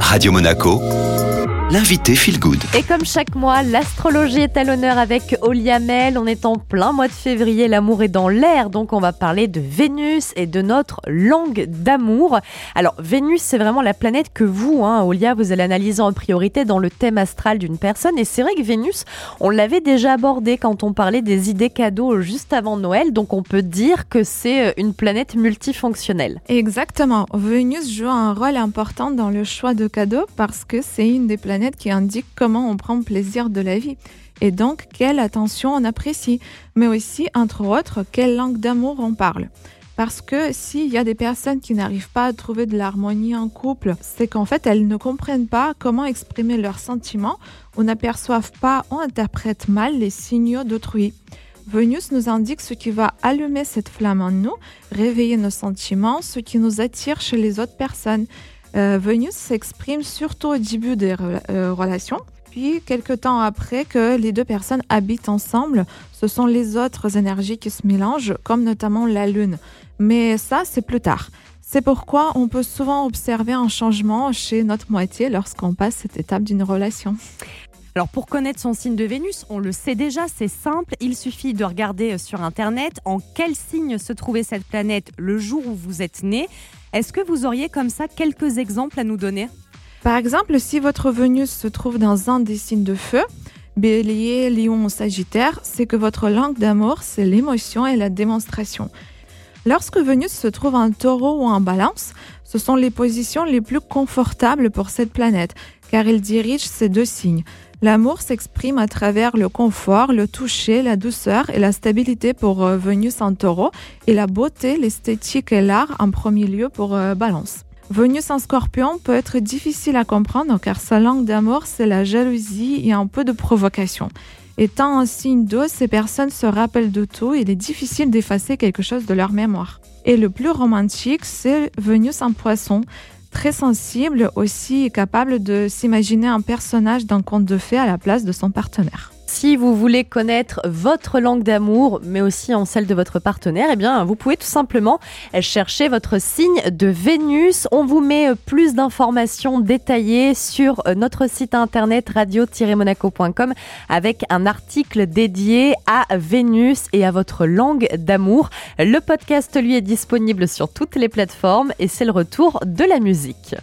Radio Monaco, l'invité Feel Good. Et comme chaque mois, l'astrologie est à l'honneur avec Oliamel. On est en plein mois de février, l'amour est dans l'air, donc on va parler de Vénus et de notre langue d'amour. Alors, Vénus, c'est vraiment la planète que vous, hein, Olia, vous allez analyser en priorité dans le thème astral d'une personne. Et c'est vrai que Vénus, on l'avait déjà abordé quand on parlait des idées cadeaux juste avant Noël, donc on peut dire que c'est une planète multifonctionnelle. Exactement. Vénus joue un rôle important dans le choix de cadeaux parce que c'est une des planètes qui indique comment on prend plaisir de la vie et donc quelle attention on apprécie, mais aussi, entre autres, quelle langue d'amour on parle. Parce que s'il y a des personnes qui n'arrivent pas à trouver de l'harmonie en couple, c'est qu'en fait elles ne comprennent pas comment exprimer leurs sentiments ou n'aperçoivent pas ou interprètent mal les signaux d'autrui. Vénus nous indique ce qui va allumer cette flamme en nous, réveiller nos sentiments, ce qui nous attire chez les autres personnes. Euh, Vénus s'exprime surtout au début des euh, relations. Puis, quelques temps après que les deux personnes habitent ensemble, ce sont les autres énergies qui se mélangent, comme notamment la Lune. Mais ça, c'est plus tard. C'est pourquoi on peut souvent observer un changement chez notre moitié lorsqu'on passe cette étape d'une relation. Alors pour connaître son signe de Vénus, on le sait déjà, c'est simple, il suffit de regarder sur Internet en quel signe se trouvait cette planète le jour où vous êtes né. Est-ce que vous auriez comme ça quelques exemples à nous donner? Par exemple, si votre Vénus se trouve dans un des signes de feu, Bélier, Lion ou Sagittaire, c'est que votre langue d'amour, c'est l'émotion et la démonstration. Lorsque Vénus se trouve en taureau ou en balance, ce sont les positions les plus confortables pour cette planète, car il dirige ces deux signes. L'amour s'exprime à travers le confort, le toucher, la douceur et la stabilité pour euh, Vénus en taureau et la beauté, l'esthétique et l'art en premier lieu pour euh, Balance. Vénus en scorpion peut être difficile à comprendre car sa langue d'amour c'est la jalousie et un peu de provocation. Étant un signe d'eau, ces personnes se rappellent de tout et il est difficile d'effacer quelque chose de leur mémoire. Et le plus romantique, c'est Vénus en poisson très sensible, aussi capable de s'imaginer un personnage d'un conte de fées à la place de son partenaire. Si vous voulez connaître votre langue d'amour, mais aussi en celle de votre partenaire, eh bien, vous pouvez tout simplement chercher votre signe de Vénus. On vous met plus d'informations détaillées sur notre site internet radio-monaco.com avec un article dédié à Vénus et à votre langue d'amour. Le podcast, lui, est disponible sur toutes les plateformes et c'est le retour de la musique.